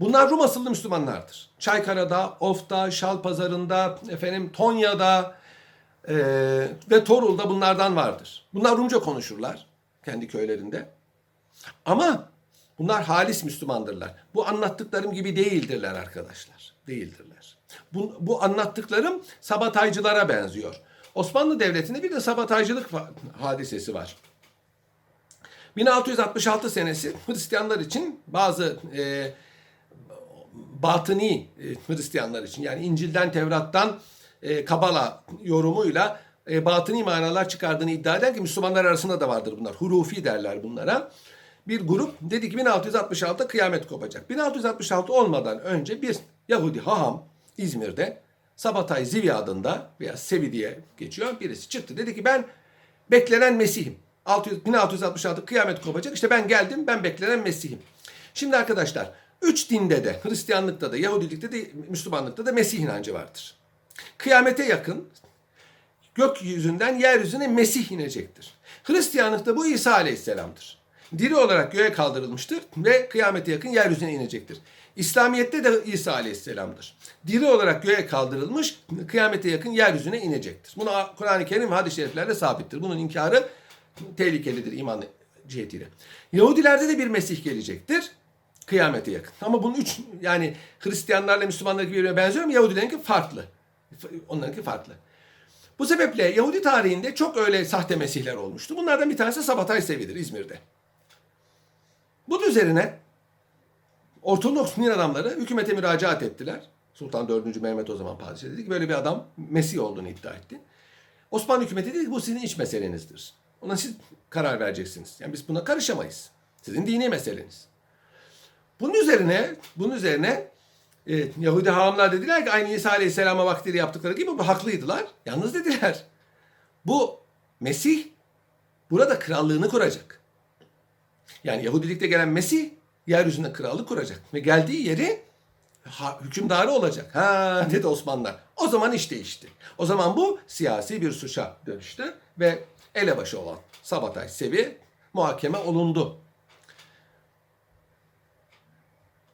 Bunlar Rum asıllı Müslümanlardır. Çaykara'da, Of'ta, Şalpazarı'nda, efendim Tonya'da e, ve Torul'da bunlardan vardır. Bunlar Rumca konuşurlar kendi köylerinde. Ama bunlar halis Müslümandırlar. Bu anlattıklarım gibi değildirler arkadaşlar. Değildirler. Bu, bu anlattıklarım sabataycılara benziyor. Osmanlı Devleti'nde bir de sabataycılık fa- hadisesi var. 1666 senesi Hristiyanlar için bazı e, batıni e, Hristiyanlar için yani İncil'den, Tevrat'tan, e, Kabala yorumuyla e, batıni manalar çıkardığını iddia eden ki Müslümanlar arasında da vardır bunlar. Hurufi derler bunlara. Bir grup dedi ki 1666'da kıyamet kopacak. 1666 olmadan önce bir Yahudi haham İzmir'de Sabatay Zivi adında veya Sevi diye geçiyor birisi çıktı. Dedi ki ben beklenen Mesih'im. 600 1666 kıyamet kopacak. İşte ben geldim ben beklenen Mesih'im. Şimdi arkadaşlar üç dinde de Hristiyanlıkta da Yahudilikte de Müslümanlıkta da Mesih inancı vardır. Kıyamete yakın gökyüzünden yeryüzüne Mesih inecektir. Hristiyanlıkta bu İsa Aleyhisselam'dır. Diri olarak göğe kaldırılmıştır ve kıyamete yakın yeryüzüne inecektir. İslamiyet'te de İsa Aleyhisselam'dır. Diri olarak göğe kaldırılmış, kıyamete yakın yeryüzüne inecektir. Bunu Kur'an-ı Kerim ve hadis-i şeriflerde sabittir. Bunun inkarı tehlikelidir iman cihetiyle. Yahudilerde de bir Mesih gelecektir. Kıyamete yakın. Ama bunun üç yani Hristiyanlarla Müslümanlar birbirine benziyor mu? Yahudilerinki farklı. Onlarınki farklı. Bu sebeple Yahudi tarihinde çok öyle sahte mesihler olmuştu. Bunlardan bir tanesi Sabatay Sevi'dir İzmir'de. Bunun üzerine Ortodoks din adamları hükümete müracaat ettiler. Sultan 4. Mehmet o zaman padişah dedi ki böyle bir adam Mesih olduğunu iddia etti. Osmanlı hükümeti dedi ki bu sizin iç meselenizdir. Ona siz karar vereceksiniz. Yani biz buna karışamayız. Sizin dini meseleniz. Bunun üzerine, bunun üzerine e, Yahudi hahamlar dediler ki aynı İsa Aleyhisselam'a vaktiyle yaptıkları gibi bu haklıydılar. Yalnız dediler. Bu Mesih burada krallığını kuracak. Yani Yahudilikte gelen Mesih yeryüzünde krallık kuracak. Ve geldiği yeri ha, hükümdarı olacak. Ha dedi Osmanlılar. O zaman iş değişti. O zaman bu siyasi bir suça dönüştü ve elebaşı olan Sabatay Sevi muhakeme olundu.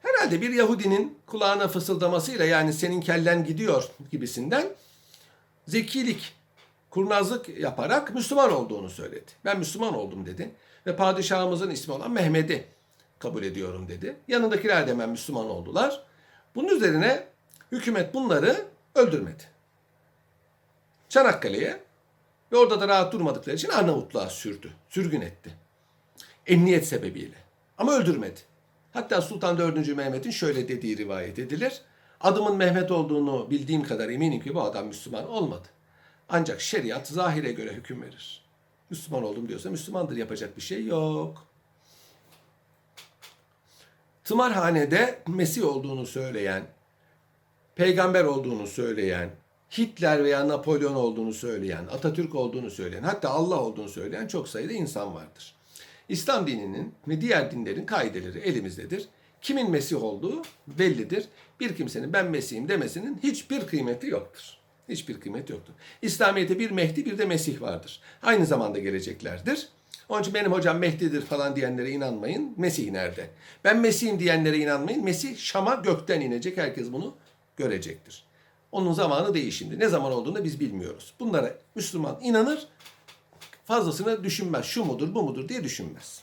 Herhalde bir Yahudinin kulağına fısıldamasıyla yani senin kellen gidiyor gibisinden zekilik, kurnazlık yaparak Müslüman olduğunu söyledi. Ben Müslüman oldum dedi. Ve padişahımızın ismi olan Mehmet'i kabul ediyorum dedi. Yanındakiler de hemen Müslüman oldular. Bunun üzerine hükümet bunları öldürmedi. Çanakkale'ye ve orada da rahat durmadıkları için Arnavutluğa sürdü. Sürgün etti. Emniyet sebebiyle. Ama öldürmedi. Hatta Sultan 4. Mehmet'in şöyle dediği rivayet edilir. Adımın Mehmet olduğunu bildiğim kadar eminim ki bu adam Müslüman olmadı. Ancak şeriat zahire göre hüküm verir. Müslüman oldum diyorsa Müslümandır yapacak bir şey yok. Tımarhanede Mesih olduğunu söyleyen, peygamber olduğunu söyleyen, Hitler veya Napolyon olduğunu söyleyen, Atatürk olduğunu söyleyen, hatta Allah olduğunu söyleyen çok sayıda insan vardır. İslam dininin ve diğer dinlerin kaideleri elimizdedir. Kimin Mesih olduğu bellidir. Bir kimsenin ben Mesih'im demesinin hiçbir kıymeti yoktur. Hiçbir kıymeti yoktur. İslamiyet'te bir Mehdi bir de Mesih vardır. Aynı zamanda geleceklerdir. Onun için benim hocam Mehdi'dir falan diyenlere inanmayın. Mesih nerede? Ben Mesih'im diyenlere inanmayın. Mesih Şam'a gökten inecek. Herkes bunu görecektir. Onun zamanı değil şimdi. Ne zaman olduğunu biz bilmiyoruz. Bunlara Müslüman inanır, fazlasını düşünmez. Şu mudur, bu mudur diye düşünmez.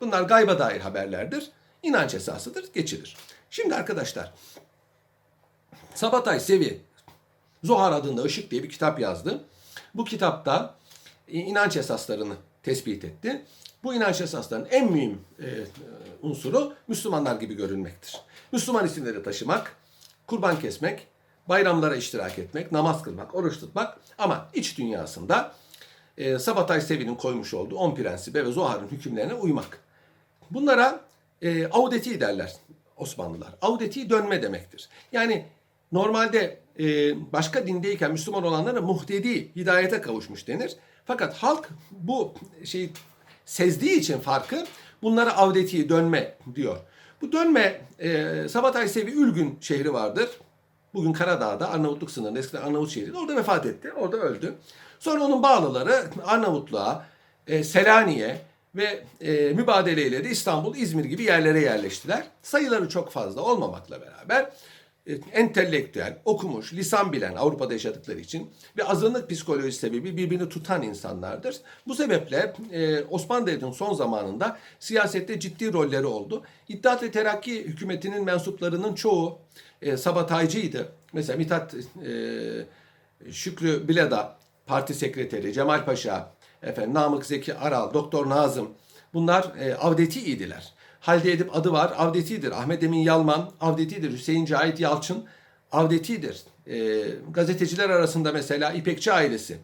Bunlar gayba dair haberlerdir. İnanç esasıdır, geçilir. Şimdi arkadaşlar, Sabatay Sevi, Zohar adında Işık diye bir kitap yazdı. Bu kitapta inanç esaslarını tespit etti. Bu inanç esaslarının en mühim e, unsuru Müslümanlar gibi görünmektir. Müslüman isimleri taşımak, kurban kesmek, bayramlara iştirak etmek, namaz kılmak, oruç tutmak ama iç dünyasında e, Sabatay Sevi'nin koymuş olduğu 10 prensibe ve Zohar'ın hükümlerine uymak. Bunlara e, audeti derler Osmanlılar. Audeti dönme demektir. Yani normalde e, başka dindeyken Müslüman olanlara muhtedi, hidayete kavuşmuş denir. Fakat halk bu şeyi sezdiği için farkı bunlara avdeti dönme diyor. Bu dönme e, Sabatay Sevi Ülgün şehri vardır. Bugün Karadağ'da Arnavutluk sınırında eskiden Arnavut şehriydi. Orada vefat etti. Orada öldü. Sonra onun bağlıları Arnavutluğa, e, Selanik'e ve e, mübadeleyle de İstanbul, İzmir gibi yerlere yerleştiler. Sayıları çok fazla olmamakla beraber entelektüel, okumuş, lisan bilen Avrupa'da yaşadıkları için ve azınlık psikolojisi sebebi birbirini tutan insanlardır. Bu sebeple e, Osmanlı Devleti'nin son zamanında siyasette ciddi rolleri oldu. İttihat ve Terakki hükümetinin mensuplarının çoğu e, sabataycıydı. Mesela Mithat e, Şükrü Bileda parti sekreteri, Cemal Paşa, efendim Namık Zeki Aral, Doktor Nazım bunlar e, avdeti idiler. Halide Edip adı var, avdetidir. Ahmet Emin Yalman, avdetidir. Hüseyin Cahit Yalçın, avdetidir. E, gazeteciler arasında mesela İpekçi ailesi,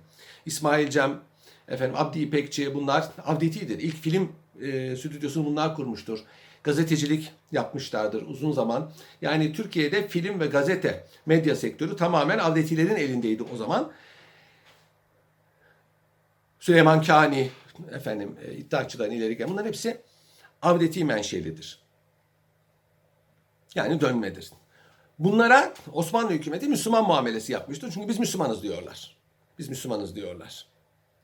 İsmail Cem, efendim Abdi İpekçi bunlar avdetidir. İlk film e, stüdyosunu bunlar kurmuştur. Gazetecilik yapmışlardır uzun zaman. Yani Türkiye'de film ve gazete medya sektörü tamamen avdetilerin elindeydi o zaman. Süleyman Kani, efendim e, iddiaçıdan ileri gelen bunların hepsi avdeti menşelidir. Yani dönmedir. Bunlara Osmanlı hükümeti Müslüman muamelesi yapmıştır. Çünkü biz Müslümanız diyorlar. Biz Müslümanız diyorlar.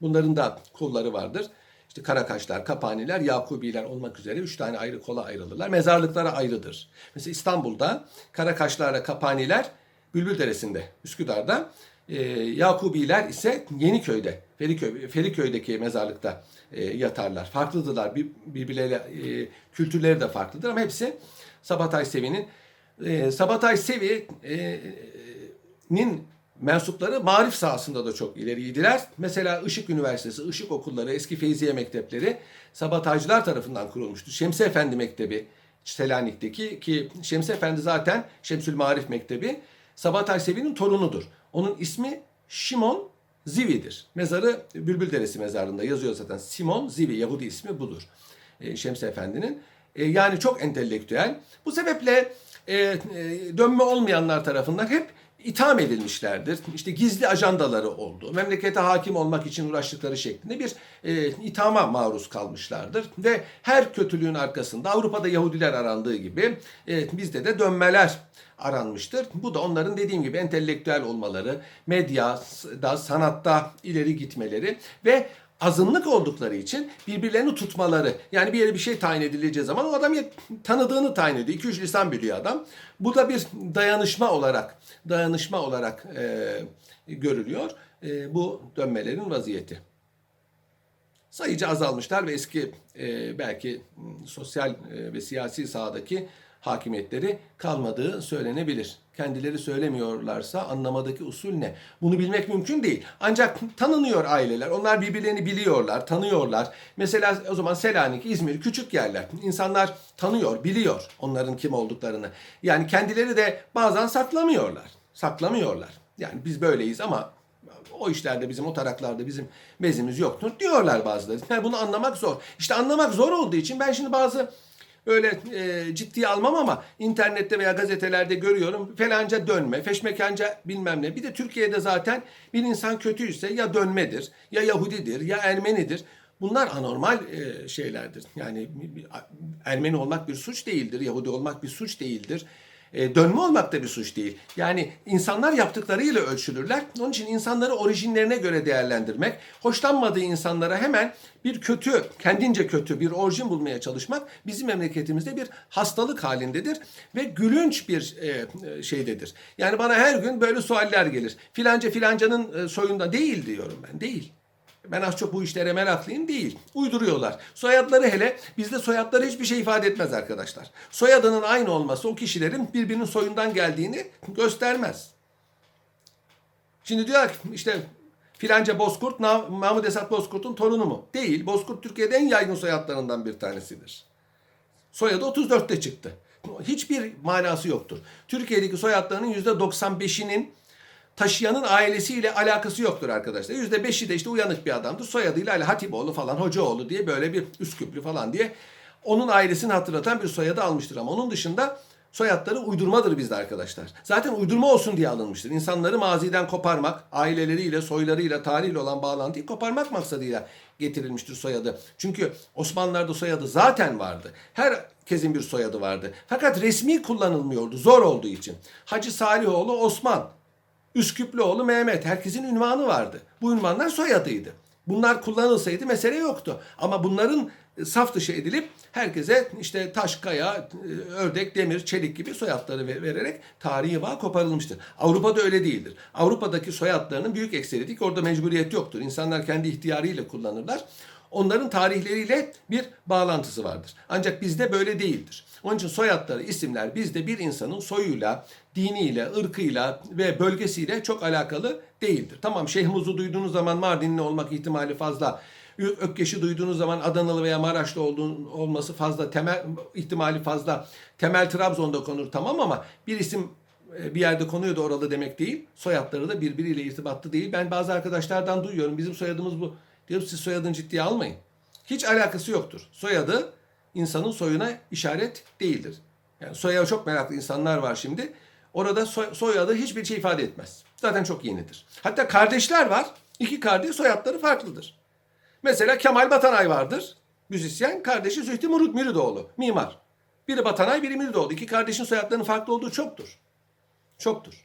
Bunların da kolları vardır. İşte Karakaşlar, Kapaniler, Yakubiler olmak üzere üç tane ayrı kola ayrılırlar. Mezarlıklara ayrıdır. Mesela İstanbul'da Karakaşlarla Kapaniler Bülbül Deresi'nde, Üsküdar'da. E, Yakubiler ise Yeniköy'de, Feriköy, Feriköy'deki mezarlıkta e, yatarlar. Farklıdırlar. Bir, birbirleriyle e, kültürleri de farklıdır ama hepsi Sabatay Sevi'nin e, Sabatay Sevi'nin mensupları marif sahasında da çok ileriydiler. Mesela Işık Üniversitesi, Işık Okulları, eski Feyziye Mektepleri Sabataycılar tarafından kurulmuştu. Şemsi Efendi Mektebi Selanik'teki ki Şemsi Efendi zaten Şemsül Marif Mektebi Sabatay Sevi'nin torunudur. Onun ismi Şimon Zivi'dir. Mezarı Bülbül Deresi mezarında yazıyor zaten. Simon Zivi, Yahudi ismi budur. E, Şemsi Efendi'nin. E, yani çok entelektüel. Bu sebeple e, dönme olmayanlar tarafından hep itham edilmişlerdir. İşte gizli ajandaları oldu. Memlekete hakim olmak için uğraştıkları şeklinde bir e, ithama maruz kalmışlardır. Ve her kötülüğün arkasında Avrupa'da Yahudiler arandığı gibi e, bizde de dönmeler aranmıştır. Bu da onların dediğim gibi entelektüel olmaları, medyada, sanatta ileri gitmeleri ve azınlık oldukları için birbirlerini tutmaları. Yani bir yere bir şey tayin edileceği zaman o adam tanıdığını tayin ediyor. 2-3 lisan biliyor adam. Bu da bir dayanışma olarak dayanışma olarak e, görülüyor. E, bu dönmelerin vaziyeti. Sayıca azalmışlar ve eski e, belki sosyal ve siyasi sahadaki hakimiyetleri kalmadığı söylenebilir. Kendileri söylemiyorlarsa anlamadaki usul ne? Bunu bilmek mümkün değil. Ancak tanınıyor aileler. Onlar birbirlerini biliyorlar, tanıyorlar. Mesela o zaman Selanik, İzmir küçük yerler. İnsanlar tanıyor, biliyor onların kim olduklarını. Yani kendileri de bazen saklamıyorlar. Saklamıyorlar. Yani biz böyleyiz ama o işlerde bizim o taraklarda bizim bezimiz yoktur diyorlar bazıları. Yani bunu anlamak zor. İşte anlamak zor olduğu için ben şimdi bazı öyle e, ciddiye almam ama internette veya gazetelerde görüyorum felanca dönme, feşmekanca bilmem ne. Bir de Türkiye'de zaten bir insan kötüyse ya dönmedir, ya Yahudidir, ya Ermenidir. Bunlar anormal e, şeylerdir. Yani Ermeni olmak bir suç değildir, Yahudi olmak bir suç değildir. E, dönme olmak da bir suç değil. Yani insanlar yaptıklarıyla ölçülürler. Onun için insanları orijinlerine göre değerlendirmek, hoşlanmadığı insanlara hemen bir kötü, kendince kötü bir orijin bulmaya çalışmak bizim memleketimizde bir hastalık halindedir ve gülünç bir e, e şeydedir. Yani bana her gün böyle sualler gelir. Filanca filancanın e, soyunda değil diyorum ben. Değil. Ben az çok bu işlere meraklıyım değil. Uyduruyorlar. Soyadları hele bizde soyadları hiçbir şey ifade etmez arkadaşlar. Soyadının aynı olması o kişilerin birbirinin soyundan geldiğini göstermez. Şimdi diyor ki işte filanca Bozkurt Mahmud Esat Bozkurt'un torunu mu? Değil. Bozkurt Türkiye'de en yaygın soyadlarından bir tanesidir. Soyadı 34'te çıktı. hiçbir manası yoktur. Türkiye'deki soyadlarının %95'inin taşıyanın ailesiyle alakası yoktur arkadaşlar. %5'i de işte uyanık bir adamdır. Soyadıyla Ali Hatipoğlu falan, Hocaoğlu diye böyle bir Üsküplü falan diye onun ailesini hatırlatan bir soyadı almıştır. Ama onun dışında soyadları uydurmadır bizde arkadaşlar. Zaten uydurma olsun diye alınmıştır. İnsanları maziden koparmak, aileleriyle, soylarıyla, tarihiyle olan bağlantıyı koparmak maksadıyla getirilmiştir soyadı. Çünkü Osmanlılar'da soyadı zaten vardı. Herkesin bir soyadı vardı. Fakat resmi kullanılmıyordu zor olduğu için. Hacı Salihoğlu Osman, Üsküplüoğlu Mehmet. Herkesin ünvanı vardı. Bu ünvanlar soyadıydı. Bunlar kullanılsaydı mesele yoktu. Ama bunların e, saf dışı edilip herkese işte taş, kaya, e, ördek, demir, çelik gibi soyadları ve- vererek tarihi bağ koparılmıştır. Avrupa'da öyle değildir. Avrupa'daki soyadlarının büyük ekseriyeti ki orada mecburiyet yoktur. İnsanlar kendi ihtiyarıyla kullanırlar. Onların tarihleriyle bir bağlantısı vardır. Ancak bizde böyle değildir. Onun için soyadları, isimler bizde bir insanın soyuyla, diniyle, ırkıyla ve bölgesiyle çok alakalı değildir. Tamam Şeyh Muz'u duyduğunuz zaman Mardinli olmak ihtimali fazla. Ökkeş'i duyduğunuz zaman Adanalı veya Maraşlı olduğun, olması fazla, temel ihtimali fazla. Temel Trabzon'da konur tamam ama bir isim e, bir yerde konuyor da oralı demek değil. Soyadları da birbiriyle irtibatlı değil. Ben bazı arkadaşlardan duyuyorum. Bizim soyadımız bu. Diyorum siz soyadını ciddiye almayın. Hiç alakası yoktur. Soyadı insanın soyuna işaret değildir. Yani soyaya çok meraklı insanlar var şimdi. Orada soy- soyadı hiçbir şey ifade etmez. Zaten çok yenidir. Hatta kardeşler var. İki kardeş soyadları farklıdır. Mesela Kemal Batanay vardır. Müzisyen. Kardeşi Zühtü Murut Miridoğlu. Mimar. Biri Batanay, biri Miridoğlu. İki kardeşin soyadlarının farklı olduğu çoktur. Çoktur.